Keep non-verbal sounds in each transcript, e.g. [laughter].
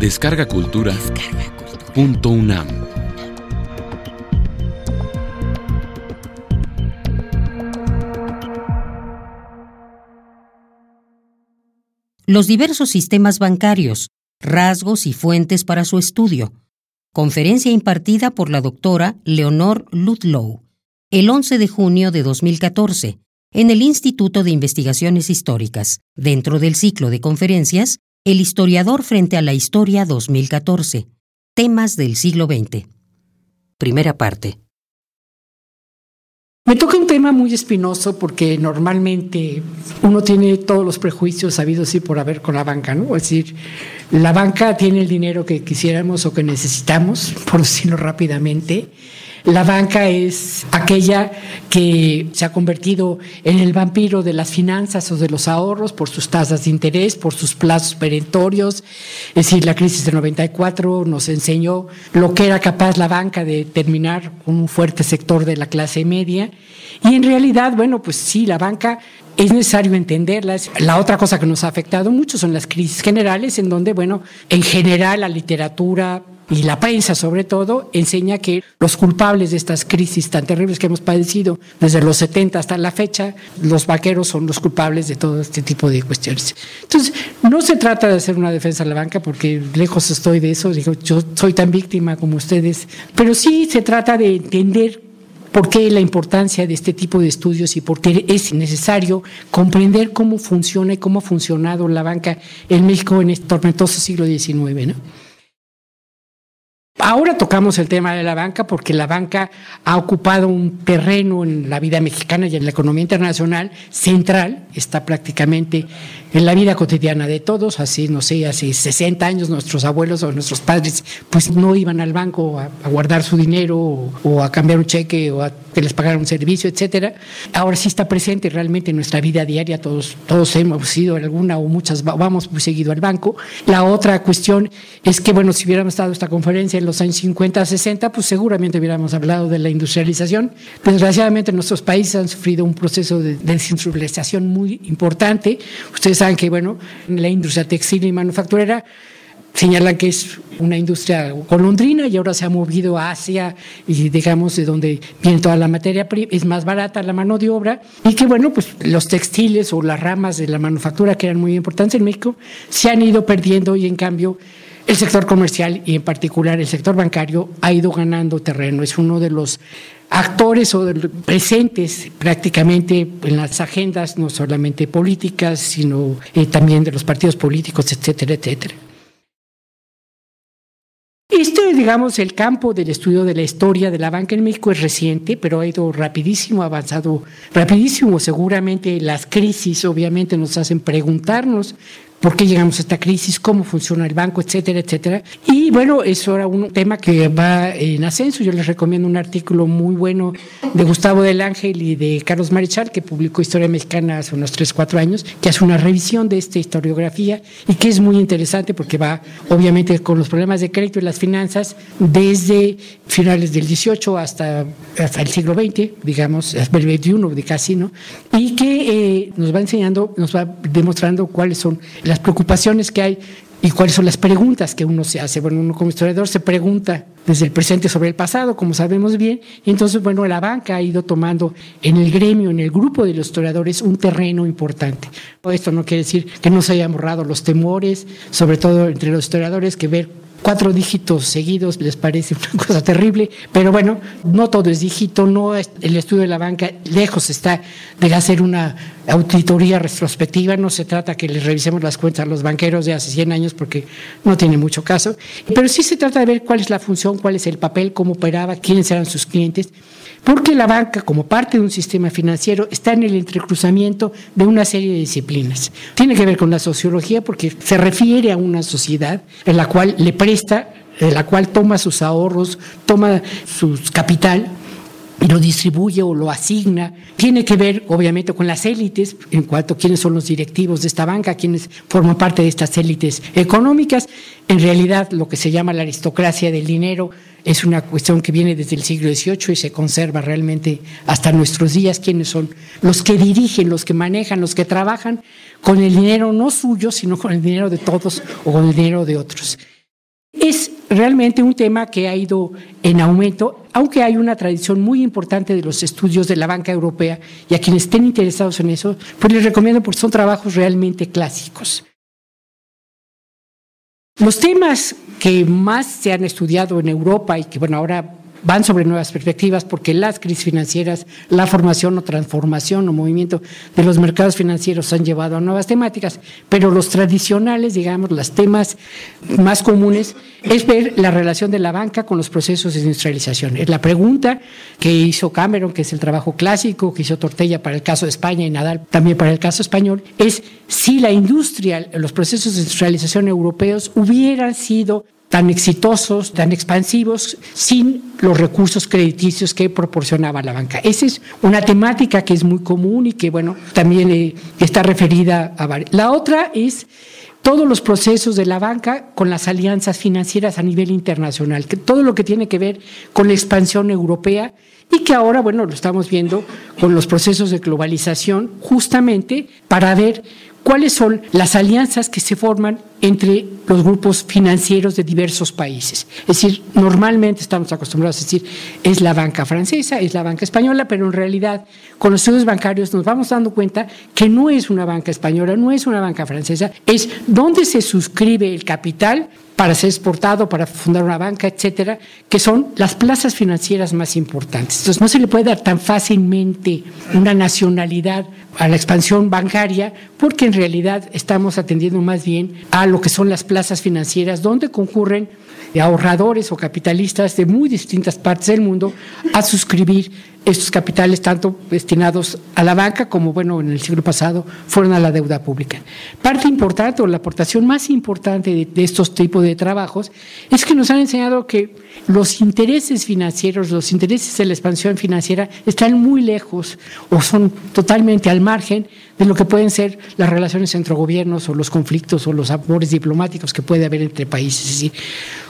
Descarga Cultura. Punto UNAM. Los diversos sistemas bancarios, rasgos y fuentes para su estudio. Conferencia impartida por la doctora Leonor Ludlow el 11 de junio de 2014 en el Instituto de Investigaciones Históricas, dentro del ciclo de conferencias el historiador frente a la historia 2014. Temas del siglo XX. Primera parte. Me toca un tema muy espinoso porque normalmente uno tiene todos los prejuicios sabidos y por haber con la banca, ¿no? Es decir, la banca tiene el dinero que quisiéramos o que necesitamos, por decirlo rápidamente, la banca es aquella que se ha convertido en el vampiro de las finanzas o de los ahorros por sus tasas de interés, por sus plazos perentorios. Es decir, la crisis de 94 nos enseñó lo que era capaz la banca de terminar con un fuerte sector de la clase media. Y en realidad, bueno, pues sí, la banca es necesario entenderla. La otra cosa que nos ha afectado mucho son las crisis generales, en donde, bueno, en general la literatura y la prensa sobre todo enseña que los culpables de estas crisis tan terribles que hemos padecido desde los 70 hasta la fecha, los vaqueros son los culpables de todo este tipo de cuestiones. Entonces, no se trata de hacer una defensa de la banca porque lejos estoy de eso, digo, yo soy tan víctima como ustedes, pero sí se trata de entender por qué la importancia de este tipo de estudios y por qué es necesario comprender cómo funciona y cómo ha funcionado la banca en México en este tormentoso siglo XIX. ¿no? Ahora tocamos el tema de la banca porque la banca ha ocupado un terreno en la vida mexicana y en la economía internacional central, está prácticamente en la vida cotidiana de todos, así, no sé, hace 60 años nuestros abuelos o nuestros padres pues no iban al banco a, guardar su dinero o, a cambiar un cheque o a que les pagaran un servicio, etcétera. Ahora sí está presente realmente en nuestra vida diaria, todos, todos hemos ido alguna o muchas, vamos muy seguido al banco. La otra cuestión es que, bueno, si hubiéramos estado esta conferencia en los años 50, 60, pues seguramente hubiéramos hablado de la industrialización. Desgraciadamente nuestros países han sufrido un proceso de desindustrialización muy importante. Ustedes saben que, bueno, la industria textil y manufacturera señalan que es una industria colondrina y ahora se ha movido a Asia y digamos de donde viene toda la materia prima, es más barata la mano de obra y que bueno, pues los textiles o las ramas de la manufactura que eran muy importantes en México se han ido perdiendo y en cambio el sector comercial y en particular el sector bancario ha ido ganando terreno, es uno de los actores o presentes prácticamente en las agendas, no solamente políticas, sino eh, también de los partidos políticos, etcétera, etcétera. Este, digamos, el campo del estudio de la historia de la banca en México es reciente, pero ha ido rapidísimo, avanzado rapidísimo. Seguramente las crisis obviamente nos hacen preguntarnos por qué llegamos a esta crisis, cómo funciona el banco, etcétera, etcétera. Y bueno, eso era un tema que va en ascenso. Yo les recomiendo un artículo muy bueno de Gustavo del Ángel y de Carlos Marichal, que publicó Historia Mexicana hace unos 3, 4 años, que hace una revisión de esta historiografía y que es muy interesante porque va, obviamente, con los problemas de crédito y las finanzas desde finales del 18 hasta, hasta el siglo XX, digamos, hasta el 21 de casi, ¿no? Y que eh, nos va enseñando, nos va demostrando cuáles son preocupaciones que hay y cuáles son las preguntas que uno se hace. Bueno, uno como historiador se pregunta desde el presente sobre el pasado, como sabemos bien, y entonces, bueno, la banca ha ido tomando en el gremio, en el grupo de los historiadores, un terreno importante. Esto no quiere decir que no se hayan borrado los temores, sobre todo entre los historiadores, que ver cuatro dígitos seguidos les parece una [laughs] cosa terrible, pero bueno, no todo es dígito, no el estudio de la banca lejos está de hacer una auditoría retrospectiva, no se trata que les revisemos las cuentas a los banqueros de hace 100 años porque no tiene mucho caso, pero sí se trata de ver cuál es la función, cuál es el papel, cómo operaba, quiénes eran sus clientes porque la banca, como parte de un sistema financiero, está en el entrecruzamiento de una serie de disciplinas. Tiene que ver con la sociología porque se refiere a una sociedad en la cual le presta, en la cual toma sus ahorros, toma su capital lo distribuye o lo asigna. Tiene que ver, obviamente, con las élites, en cuanto a quiénes son los directivos de esta banca, quiénes forman parte de estas élites económicas. En realidad, lo que se llama la aristocracia del dinero es una cuestión que viene desde el siglo XVIII y se conserva realmente hasta nuestros días. ¿Quiénes son los que dirigen, los que manejan, los que trabajan con el dinero no suyo, sino con el dinero de todos o con el dinero de otros? es realmente un tema que ha ido en aumento, aunque hay una tradición muy importante de los estudios de la banca europea y a quienes estén interesados en eso, pues les recomiendo porque son trabajos realmente clásicos. Los temas que más se han estudiado en Europa y que bueno ahora van sobre nuevas perspectivas porque las crisis financieras, la formación o transformación o movimiento de los mercados financieros han llevado a nuevas temáticas, pero los tradicionales, digamos, los temas más comunes es ver la relación de la banca con los procesos de industrialización. La pregunta que hizo Cameron, que es el trabajo clásico, que hizo Tortella para el caso de España y Nadal también para el caso español, es si la industria, los procesos de industrialización europeos hubieran sido tan exitosos, tan expansivos, sin los recursos crediticios que proporcionaba la banca. Esa es una temática que es muy común y que, bueno, también eh, está referida a. La otra es todos los procesos de la banca con las alianzas financieras a nivel internacional, que todo lo que tiene que ver con la expansión europea y que ahora, bueno, lo estamos viendo con los procesos de globalización, justamente para ver cuáles son las alianzas que se forman entre los grupos financieros de diversos países. Es decir, normalmente estamos acostumbrados a decir es la banca francesa, es la banca española, pero en realidad con los estudios bancarios nos vamos dando cuenta que no es una banca española, no es una banca francesa, es donde se suscribe el capital para ser exportado, para fundar una banca, etcétera, que son las plazas financieras más importantes. Entonces, no se le puede dar tan fácilmente una nacionalidad a la expansión bancaria, porque en realidad estamos atendiendo más bien a lo que son las plazas financieras, donde concurren ahorradores o capitalistas de muy distintas partes del mundo a suscribir estos capitales, tanto destinados a la banca como, bueno, en el siglo pasado fueron a la deuda pública. Parte importante o la aportación más importante de, estos tipos de trabajos es que nos han enseñado que los intereses financieros, los intereses de la expansión financiera están muy lejos o son totalmente al margen de lo que pueden ser las relaciones entre gobiernos o los conflictos o los amores diplomáticos que puede haber entre países. Es decir,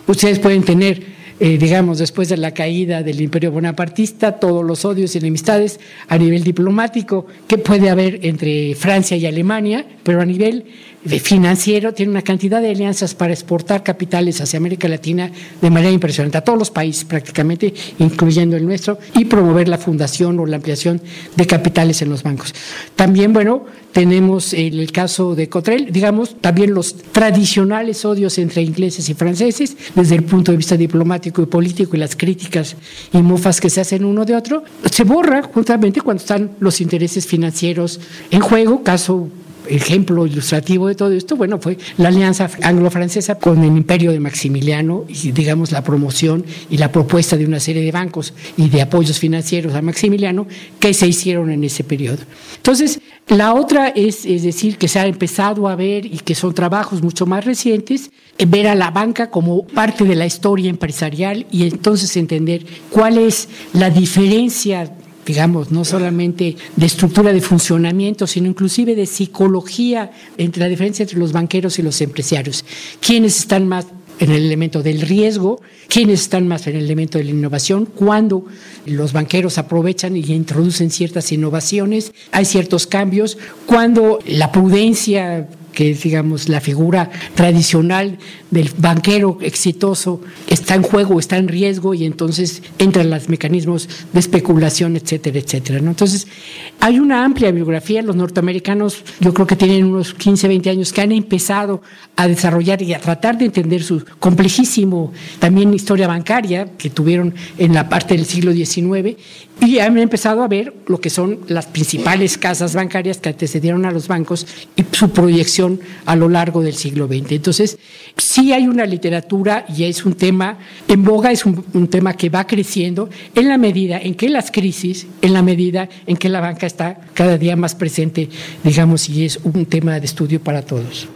ustedes pueden tener eh, digamos, después de la caída del imperio bonapartista, todos los odios y enemistades a nivel diplomático que puede haber entre Francia y Alemania, pero a nivel financiero tiene una cantidad de alianzas para exportar capitales hacia América Latina de manera impresionante, a todos los países prácticamente, incluyendo el nuestro, y promover la fundación o la ampliación de capitales en los bancos. También, bueno, tenemos el caso de Cotrel, digamos, también los tradicionales odios entre ingleses y franceses, desde el punto de vista diplomático y político y las críticas y mofas que se hacen uno de otro, se borra justamente cuando están los intereses financieros en juego, caso ejemplo ilustrativo de todo esto, bueno, fue la alianza anglo-francesa con el imperio de Maximiliano y, digamos, la promoción y la propuesta de una serie de bancos y de apoyos financieros a Maximiliano que se hicieron en ese periodo. Entonces, la otra es, es decir, que se ha empezado a ver y que son trabajos mucho más recientes, ver a la banca como parte de la historia empresarial y entonces entender cuál es la diferencia digamos, no solamente de estructura de funcionamiento, sino inclusive de psicología entre la diferencia entre los banqueros y los empresarios. ¿Quiénes están más en el elemento del riesgo, quiénes están más en el elemento de la innovación, cuando los banqueros aprovechan y introducen ciertas innovaciones, hay ciertos cambios, cuando la prudencia que es, digamos, la figura tradicional del banquero exitoso, está en juego, está en riesgo y entonces entran los mecanismos de especulación, etcétera, etcétera. ¿no? Entonces, hay una amplia biografía. Los norteamericanos, yo creo que tienen unos 15, 20 años que han empezado a desarrollar y a tratar de entender su complejísimo también historia bancaria que tuvieron en la parte del siglo XIX y han empezado a ver lo que son las principales casas bancarias que antecedieron a los bancos y su proyección a lo largo del siglo XX. Entonces, sí hay una literatura y es un tema en boga, es un, tema que va creciendo en la medida en que las crisis, en la medida en que la banca está cada día más presente, digamos, y es un tema de estudio para todos.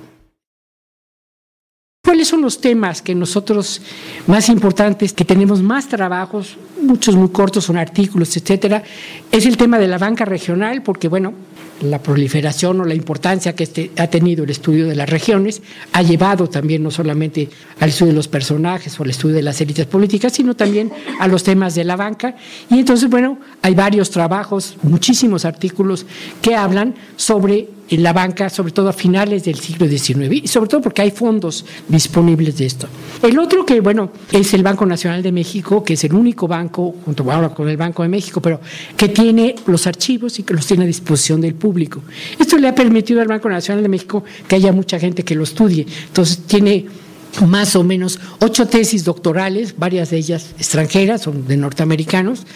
¿Cuáles son los temas que nosotros más importantes, que tenemos más trabajos, muchos muy cortos, son artículos, etcétera? Es el tema de la banca regional, porque bueno, la proliferación o la importancia que este, ha tenido el estudio de las regiones ha llevado también no solamente al estudio de los personajes o al estudio de las élites políticas, sino también a los temas de la banca. Y entonces, bueno, hay varios trabajos, muchísimos artículos que hablan sobre en la banca, sobre todo a finales del siglo XIX, y sobre todo porque hay fondos disponibles de esto. El otro que, bueno, es el Banco Nacional de México, que es el único banco, junto ahora con el Banco de México, pero que tiene los archivos y que los tiene a disposición del público. Esto le ha permitido al Banco Nacional de México que haya mucha gente que lo estudie. Entonces, tiene más o menos ocho tesis doctorales, varias de ellas extranjeras, son de norteamericanos.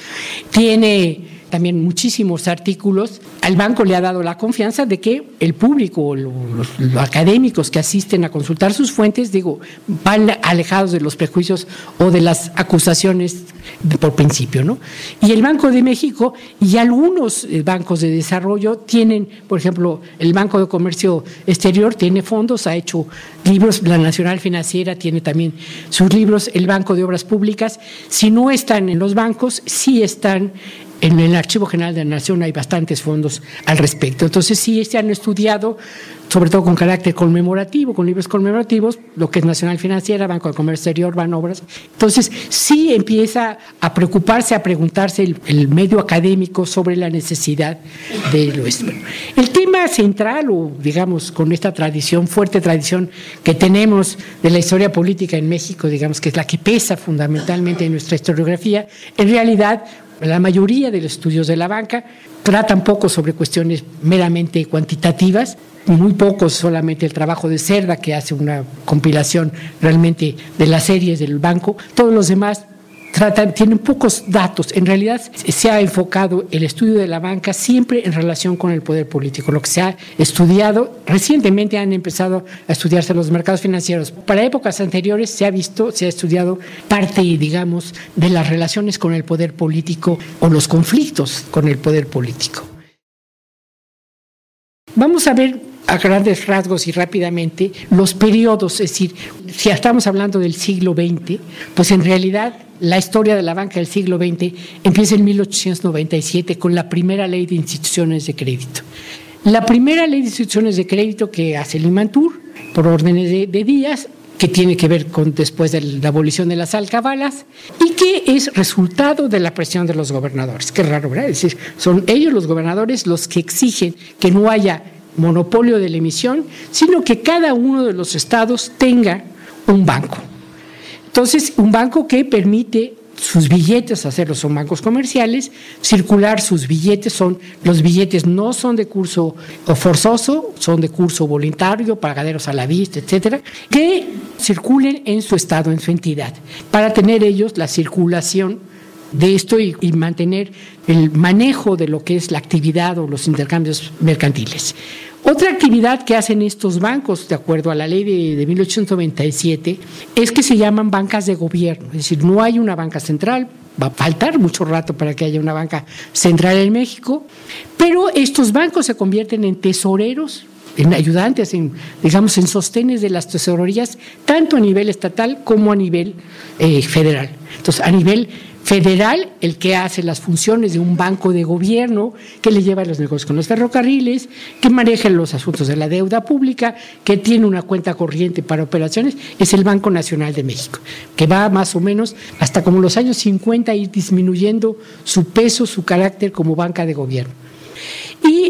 Tiene también muchísimos artículos. Al banco le ha dado la confianza de que el público, los, los, académicos que asisten a consultar sus fuentes, digo, van alejados de los prejuicios o de las acusaciones por principio, ¿no? Y el Banco de México y algunos eh, bancos de desarrollo tienen, por ejemplo, el Banco de Comercio Exterior tiene fondos, ha hecho libros, la Nacional Financiera tiene también sus libros, el Banco de Obras Públicas, si no están en los bancos, sí están en el Archivo General de la Nación hay bastantes fondos al respecto. Entonces sí se han estudiado, sobre todo con carácter conmemorativo, con libros conmemorativos, lo que es Nacional Financiera, Banco de Comercio Exterior, Banobras. Entonces sí empieza a preocuparse, a preguntarse el, el medio académico sobre la necesidad de lo esto. El tema central, o digamos con esta tradición, fuerte tradición que tenemos de la historia política en México, digamos que es la que pesa fundamentalmente en nuestra historiografía, en realidad la mayoría de los estudios de la banca tratan poco sobre cuestiones meramente cuantitativas, muy pocos solamente el trabajo de Cerda, que hace una compilación realmente de las series del banco. Todos los demás tratan, tienen pocos datos. En realidad se ha enfocado el estudio de la banca siempre en relación con el poder político. Lo que se ha estudiado, recientemente han empezado a estudiarse los mercados financieros. Para épocas anteriores se ha visto, se ha estudiado parte, digamos, de las relaciones con el poder político o los conflictos con el poder político. Vamos a ver a grandes rasgos y rápidamente los periodos, es decir, si estamos hablando del siglo XX, pues en realidad la historia de la banca del siglo XX empieza en 1897 con la primera ley de instituciones de crédito. La primera ley de instituciones de crédito que hace el Imantur, por órdenes de, de Díaz, que tiene que ver con después de la abolición de las alcabalas y que es resultado de la presión de los gobernadores. Qué raro, ¿verdad? Es decir, son ellos los gobernadores los que exigen que no haya monopolio de la emisión, sino que cada uno de los estados tenga un banco. Entonces, un banco que permite sus billetes hacerlos son bancos comerciales, circular sus billetes son, los billetes no son de curso forzoso, son de curso voluntario, pagaderos a la vista, etcétera, que circulen en su estado, en su entidad, para tener ellos la circulación de esto y, y mantener el manejo de lo que es la actividad o los intercambios mercantiles. Otra actividad que hacen estos bancos, de acuerdo a la ley de, de 1897, es que se llaman bancas de gobierno. Es decir, no hay una banca central, va a faltar mucho rato para que haya una banca central en México, pero estos bancos se convierten en tesoreros en ayudantes, en, digamos, en sostenes de las tesorerías, tanto a nivel estatal como a nivel eh, federal. Entonces, a nivel federal, el que hace las funciones de un banco de gobierno, que le lleva los negocios con los ferrocarriles, que maneja los asuntos de la deuda pública, que tiene una cuenta corriente para operaciones, es el Banco Nacional de México, que va más o menos hasta como los años 50 ir disminuyendo su peso, su carácter como banca de gobierno.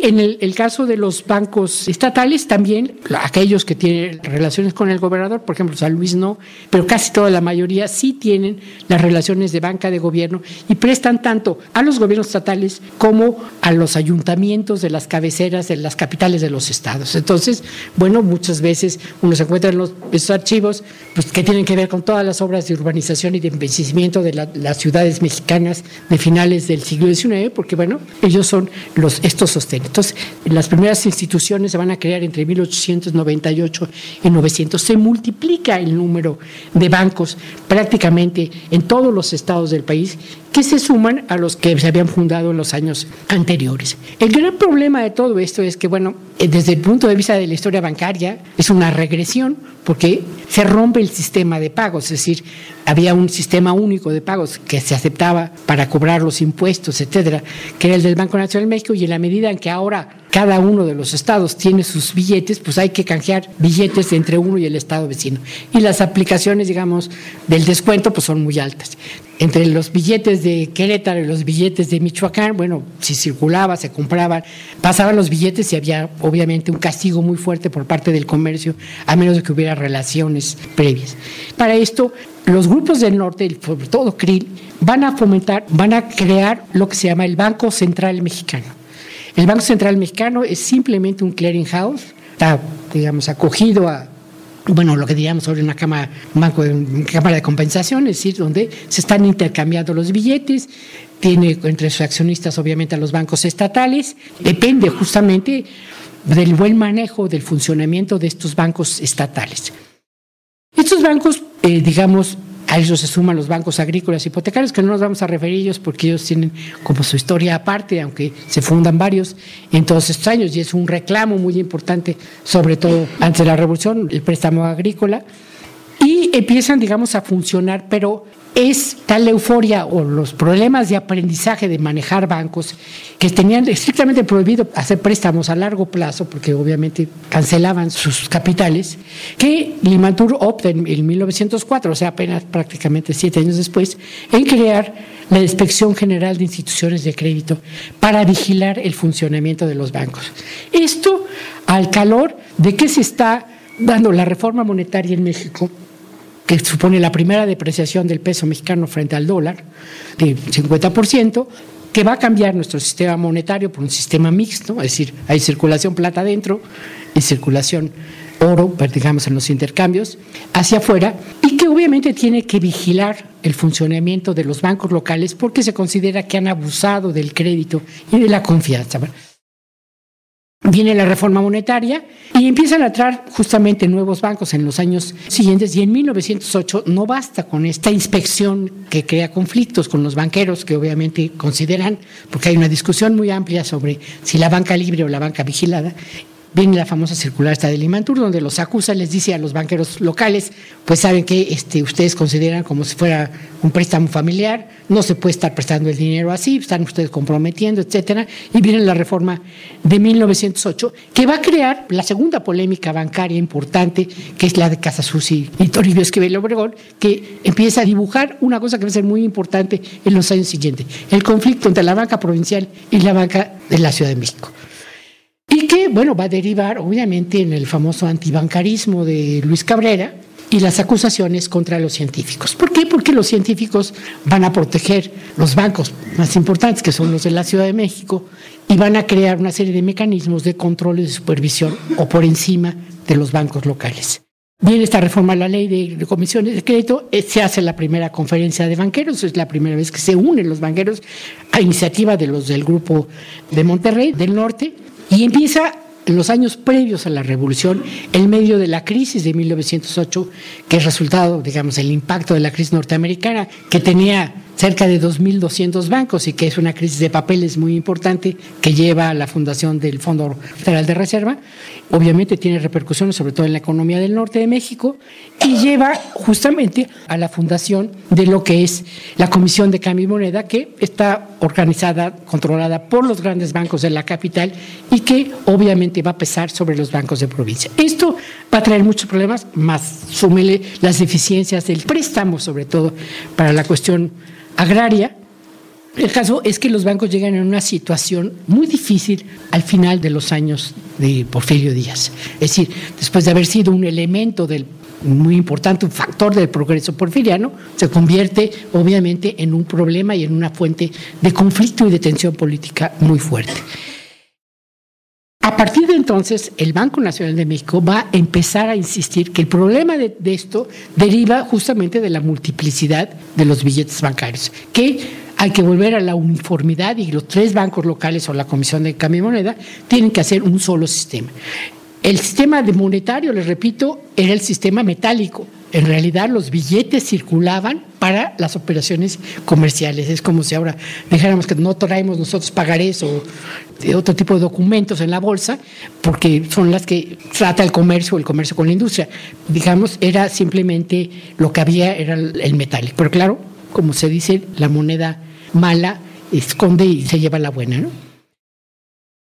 En el, caso de los bancos estatales, también aquellos que tienen relaciones con el gobernador, por ejemplo, San Luis no, pero casi toda la mayoría sí tienen las relaciones de banca de gobierno y prestan tanto a los gobiernos estatales como a los ayuntamientos de las cabeceras de las capitales de los estados. Entonces, bueno, muchas veces uno se encuentra en los, archivos pues, que tienen que ver con todas las obras de urbanización y de envejecimiento de la, las ciudades mexicanas de finales del siglo XIX, porque bueno, ellos son los, estos entonces, las primeras instituciones se van a crear entre 1898 y 900. Se multiplica el número de bancos prácticamente en todos los estados del país que se suman a los que se habían fundado en los años anteriores. El gran problema de todo esto es que, bueno, eh, desde el punto de vista de la historia bancaria, es una regresión porque se rompe el sistema de pagos, es decir, había un sistema único de pagos que se aceptaba para cobrar los impuestos, etcétera, que era el del Banco Nacional de México, y en la medida en que ahora cada uno de los estados tiene sus billetes, pues hay que canjear billetes entre uno y el estado vecino. Y las aplicaciones, digamos, del descuento, pues son muy altas. Entre los billetes de Querétaro y los billetes de Michoacán, bueno, si circulaba, se compraban, pasaban los billetes y había obviamente un castigo muy fuerte por parte del comercio, a menos de que hubiera relaciones previas. Para esto, los grupos del norte, sobre todo CRIL, van a fomentar, van a crear lo que se llama el Banco Central Mexicano. El Banco Central Mexicano es simplemente un clearinghouse, está, digamos, acogido a, bueno, lo que diríamos sobre una cámara, banco de, cámara de compensación, es decir, donde se están intercambiando los billetes, tiene entre sus accionistas obviamente a los bancos estatales, depende justamente del buen manejo del funcionamiento de estos bancos estatales. Estos bancos, eh, digamos, a ellos se suman los bancos agrícolas hipotecarios, que no nos vamos a referir ellos porque ellos tienen como su historia aparte, aunque se fundan varios en todos estos años, y es un reclamo muy importante, sobre todo antes de la revolución, el préstamo agrícola, empiezan, digamos, a funcionar, pero es tal euforia o los problemas de aprendizaje de manejar bancos que tenían estrictamente prohibido hacer préstamos a largo plazo, porque obviamente cancelaban sus capitales, que Limantur opta en, 1904, o sea, apenas prácticamente siete años después, en crear la Inspección General de Instituciones de Crédito para vigilar el funcionamiento de los bancos. Esto al calor de que se está dando la reforma monetaria en México que supone la primera depreciación del peso mexicano frente al dólar, de 50%, que va a cambiar nuestro sistema monetario por un sistema mixto, es decir, hay circulación plata adentro y circulación oro, pues, digamos, en los intercambios, hacia afuera, y que obviamente tiene que vigilar el funcionamiento de los bancos locales porque se considera que han abusado del crédito y de la confianza viene la reforma monetaria y empiezan a entrar justamente nuevos bancos en los años siguientes y en 1908 no basta con esta inspección que crea conflictos con los banqueros que obviamente consideran, porque hay una discusión muy amplia sobre si la banca libre o la banca vigilada, viene la famosa circular esta de Limantur, donde los acusa, les dice a los banqueros locales, pues saben que este, ustedes consideran como si fuera un préstamo familiar, no se puede estar prestando el dinero así, están ustedes comprometiendo, etcétera, y viene la reforma de 1908, que va a crear la segunda polémica bancaria importante, que es la de Casasusi y Toribio Esquivel Obregón, que empieza a dibujar una cosa que va a ser muy importante en los años siguientes, el conflicto entre la banca provincial y la banca de la Ciudad de México. Y que, bueno, va a derivar obviamente en el famoso antibancarismo de Luis Cabrera y las acusaciones contra los científicos. ¿Por qué? Porque los científicos van a proteger los bancos más importantes, que son los de la Ciudad de México, y van a crear una serie de mecanismos de control y de supervisión o por encima de los bancos locales. Viene esta reforma a la ley de, comisiones de crédito, eh, se hace la primera conferencia de banqueros, es la primera vez que se unen los banqueros a iniciativa de los del grupo de Monterrey, del norte, y empieza en los años previos a la revolución, en medio de la crisis de 1908, que es resultado, digamos, el impacto de la crisis norteamericana, que tenía cerca de 2.200 bancos y que es una crisis de papeles muy importante que lleva a la fundación del Fondo Federal de Reserva. Obviamente tiene repercusiones sobre todo en la economía del norte de México y lleva justamente a la fundación de lo que es la Comisión de Cambio y Moneda que está organizada, controlada por los grandes bancos de la capital y que obviamente va a pesar sobre los bancos de provincia. Esto va a traer muchos problemas, más súmele las deficiencias del préstamo, sobre todo para la cuestión agraria. El caso es que los bancos llegan en una situación muy difícil al final de los años de Porfirio Díaz. Es decir, después de haber sido un elemento del muy importante, un factor del progreso porfiriano, se convierte obviamente en un problema y en una fuente de conflicto y de tensión política muy fuerte. A partir de entonces, el Banco Nacional de México va a empezar a insistir que el problema de, esto deriva justamente de la multiplicidad de los billetes bancarios, que hay que volver a la uniformidad y los tres bancos locales o la Comisión de Cambio y Moneda tienen que hacer un solo sistema. El sistema de monetario, les repito, era el sistema metálico. En realidad los billetes circulaban para las operaciones comerciales. Es como si ahora dijéramos que no traemos nosotros pagarés o otro tipo de documentos en la bolsa, porque son las que trata el comercio el comercio con la industria. Digamos, era simplemente lo que había, era el metálico. Pero claro, como se dice, la moneda mala esconde y se lleva la buena.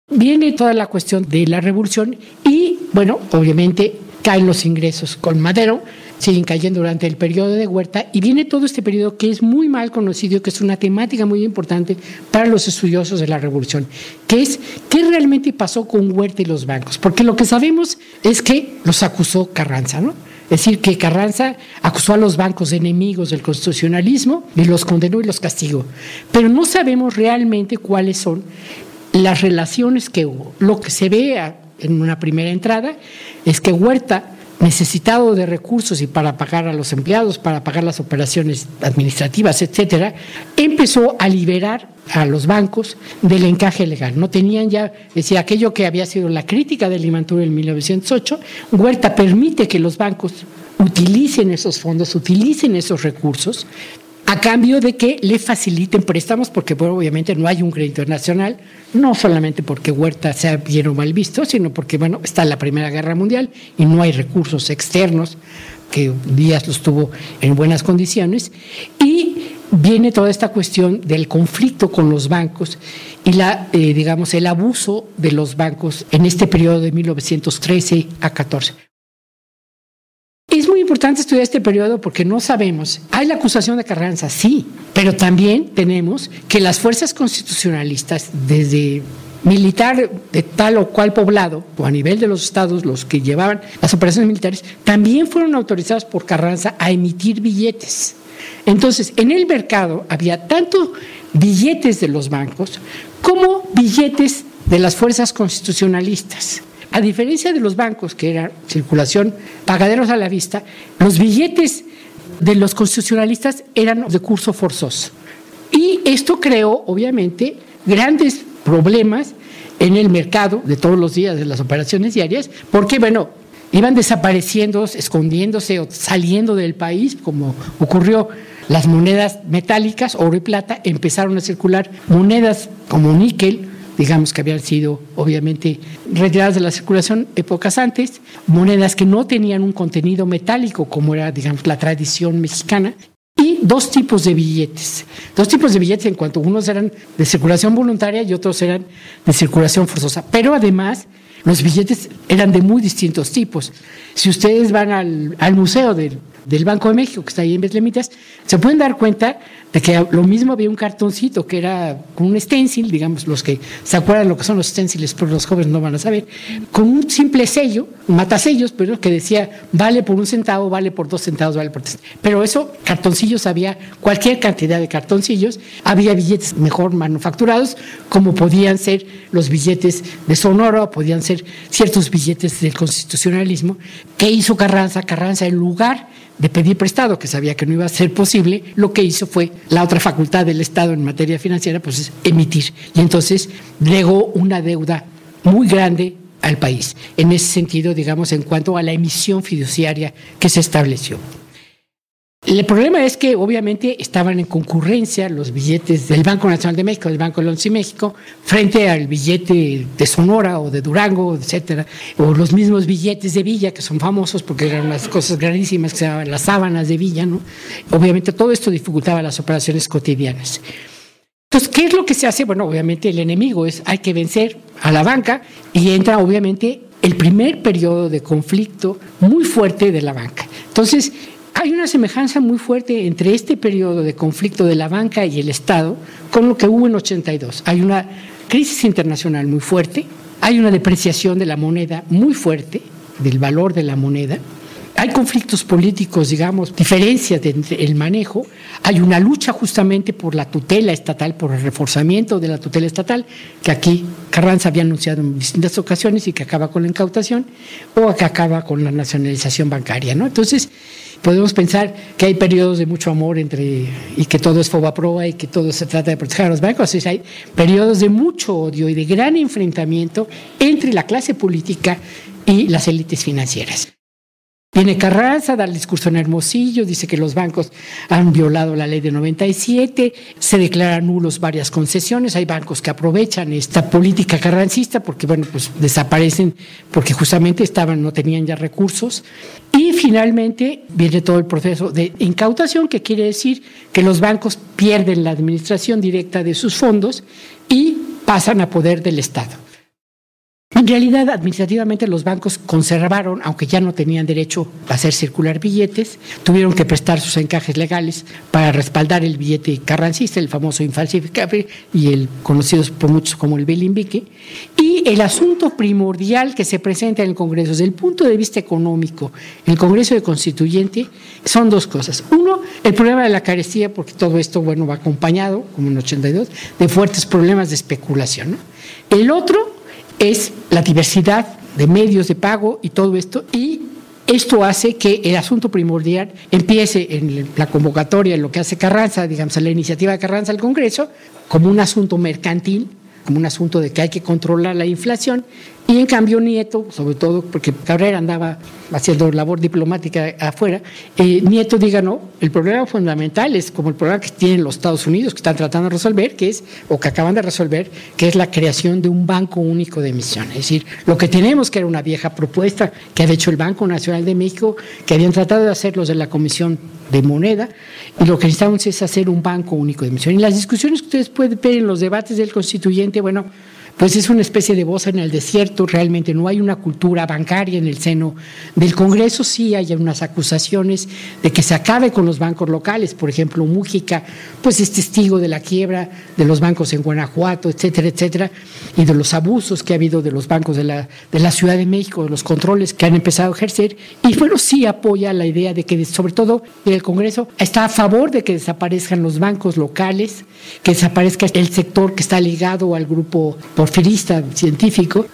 Viene toda la cuestión de la revolución y, bueno, obviamente caen los ingresos con Madero, siguen cayendo durante el periodo de Huerta y viene todo este periodo que es muy mal conocido, que es una temática muy importante para los estudiosos de la revolución, que es qué realmente pasó con Huerta y los bancos, porque lo que sabemos es que los acusó Carranza, ¿no? Es decir, que Carranza acusó a los bancos de enemigos del constitucionalismo y los condenó y los castigó. Pero no sabemos realmente cuáles son las relaciones que hubo. Lo que se ve en una primera entrada es que Huerta necesitado de recursos y para pagar a los empleados, para pagar las operaciones administrativas, etcétera, empezó a liberar a los bancos del encaje legal. No tenían ya, decía, aquello que había sido la crítica del Limantur en 1908, Huerta permite que los bancos utilicen esos fondos, utilicen esos recursos, a cambio de que le faciliten préstamos, porque obviamente no hay un crédito nacional, no solamente porque Huerta sea bien o mal visto, sino porque bueno, está la Primera Guerra Mundial y no hay recursos externos, que Díaz los tuvo en buenas condiciones, y viene toda esta cuestión del conflicto con los bancos y la, eh, digamos, el abuso de los bancos en este periodo de 1913 a 14. Importante estudiar este periodo porque no sabemos. Hay la acusación de Carranza, sí, pero también tenemos que las fuerzas constitucionalistas, desde militar de tal o cual poblado, o a nivel de los estados, los que llevaban las operaciones militares, también fueron autorizados por Carranza a emitir billetes. Entonces, en el mercado había tanto billetes de los bancos como billetes de las fuerzas constitucionalistas. A diferencia de los bancos, que era circulación, pagaderos a la vista, los billetes de los constitucionalistas eran de curso forzoso. Y esto creó, obviamente, grandes problemas en el mercado de todos los días, de las operaciones diarias, porque, bueno, iban desapareciendo, escondiéndose o saliendo del país, como ocurrió las monedas metálicas, oro y plata, empezaron a circular monedas como níquel, digamos que habían sido obviamente retiradas de la circulación épocas antes, monedas que no tenían un contenido metálico como era, digamos, la tradición mexicana, y dos tipos de billetes. Dos tipos de billetes en cuanto unos eran de circulación voluntaria y otros eran de circulación forzosa. Pero además los billetes eran de muy distintos tipos. Si ustedes van al, al museo del, del Banco de México, que está ahí en Betlemitas, se pueden dar cuenta de que lo mismo había un cartoncito que era con un stencil, digamos, los que se acuerdan lo que son los stencils, pero los jóvenes no van a saber, con un simple sello, matasellos, pero que decía vale por un centavo, vale por dos centavos, vale por tres. Pero eso, cartoncillos, había cualquier cantidad de cartoncillos, había billetes mejor manufacturados, como podían ser los billetes de Sonora, podían ser ciertos billetes del constitucionalismo. ¿Qué hizo Carranza? Carranza, en lugar de pedir prestado, que sabía que no iba a ser posible, lo que hizo fue la otra facultad del Estado en materia financiera, pues es emitir. Y entonces legó una deuda muy grande al país, en ese sentido, digamos, en cuanto a la emisión fiduciaria que se estableció. El problema es que obviamente estaban en concurrencia los billetes del Banco Nacional de México, del Banco Alonso y México, frente al billete de Sonora o de Durango, etcétera, o los mismos billetes de Villa, que son famosos porque eran unas cosas grandísimas que se llamaban las sábanas de Villa, ¿no? Obviamente todo esto dificultaba las operaciones cotidianas. Entonces, ¿qué es lo que se hace? Bueno, obviamente el enemigo es hay que vencer a la banca y entra obviamente el primer periodo de conflicto muy fuerte de la banca. Entonces, hay una semejanza muy fuerte entre este periodo de conflicto de la banca y el Estado con lo que hubo en 82. Hay una crisis internacional muy fuerte, hay una depreciación de la moneda muy fuerte, del valor de la moneda, hay conflictos políticos, digamos, diferencias entre el manejo, hay una lucha justamente por la tutela estatal, por el reforzamiento de la tutela estatal, que aquí Carranza había anunciado en distintas ocasiones y que acaba con la incautación, o que acaba con la nacionalización bancaria, ¿no? Entonces, podemos pensar que hay periodos de mucho amor entre y que todo es foba-proa y que todo se trata de proteger a los bancos. Así hay periodos de mucho odio y de gran enfrentamiento entre la clase política y las élites financieras. Viene Carranza, da el discurso en Hermosillo, dice que los bancos han violado la ley de 97, se declaran nulos varias concesiones, hay bancos que aprovechan esta política carrancista porque, bueno, pues desaparecen porque justamente estaban, no tenían ya recursos. Y finalmente viene todo el proceso de incautación, que quiere decir que los bancos pierden la administración directa de sus fondos y pasan a poder del Estado. En realidad, administrativamente los bancos conservaron, aunque ya no tenían derecho a hacer circular billetes, tuvieron que prestar sus encajes legales para respaldar el billete carrancista, el famoso infalsificable y el conocido por muchos como el Belimbique. Y el asunto primordial que se presenta en el Congreso desde el punto de vista económico, el Congreso de Constituyente, son dos cosas. Uno, el problema de la carestía, porque todo esto, bueno, va acompañado, como en 82, de fuertes problemas de especulación. El otro, es la diversidad de medios de pago y todo esto, y esto hace que el asunto primordial empiece en la convocatoria, en lo que hace Carranza, digamos, en la iniciativa de Carranza al Congreso, como un asunto mercantil, como un asunto de que hay que controlar la inflación, y en cambio Nieto, sobre todo porque Cabrera andaba haciendo labor diplomática afuera, eh, Nieto diga no, el problema fundamental es como el problema que tienen los Estados Unidos, que están tratando de resolver, que es, o que acaban de resolver, que es la creación de un banco único de emisión. Es decir, lo que tenemos que era una vieja propuesta que ha hecho el Banco Nacional de México, que habían tratado de hacer los de la Comisión de Moneda, y lo que necesitamos es hacer un banco único de emisión. Y las discusiones que ustedes pueden ver en los debates del constituyente, bueno, pues es una especie de voz en el desierto, realmente no hay una cultura bancaria en el seno del Congreso, sí hay unas acusaciones de que se acabe con los bancos locales, por ejemplo, Mújica, pues es testigo de la quiebra de los bancos en Guanajuato, etcétera, etcétera, y de los abusos que ha habido de los bancos de la, de la Ciudad de México, de los controles que han empezado a ejercer, y bueno, sí apoya la idea de que, sobre todo el Congreso, está a favor de que desaparezcan los bancos locales, que desaparezca el sector que está ligado al grupo porfirista científico,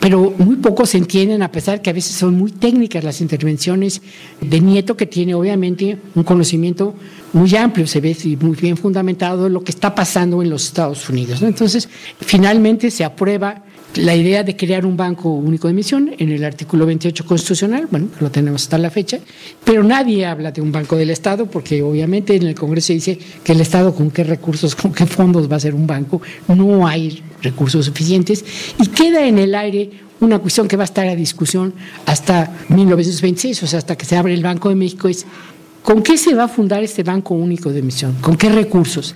pero muy pocos entienden, a pesar que a veces son muy técnicas las intervenciones de Nieto, que tiene obviamente un conocimiento muy amplio, se ve muy bien fundamentado de lo que está pasando en los Estados Unidos. Entonces, finalmente se aprueba la idea de crear un banco único de emisión en el artículo 28 constitucional, bueno, lo tenemos hasta la fecha, pero nadie habla de un banco del Estado porque obviamente en el Congreso dice que el Estado con qué recursos, [laughs] con qué fondos va a ser un banco, no hay recursos suficientes y queda en el aire una cuestión que va a estar a discusión hasta 1926, o sea, hasta que se abre el Banco de México, es ¿con qué se va a fundar este Banco Único de Emisión? ¿Con qué recursos?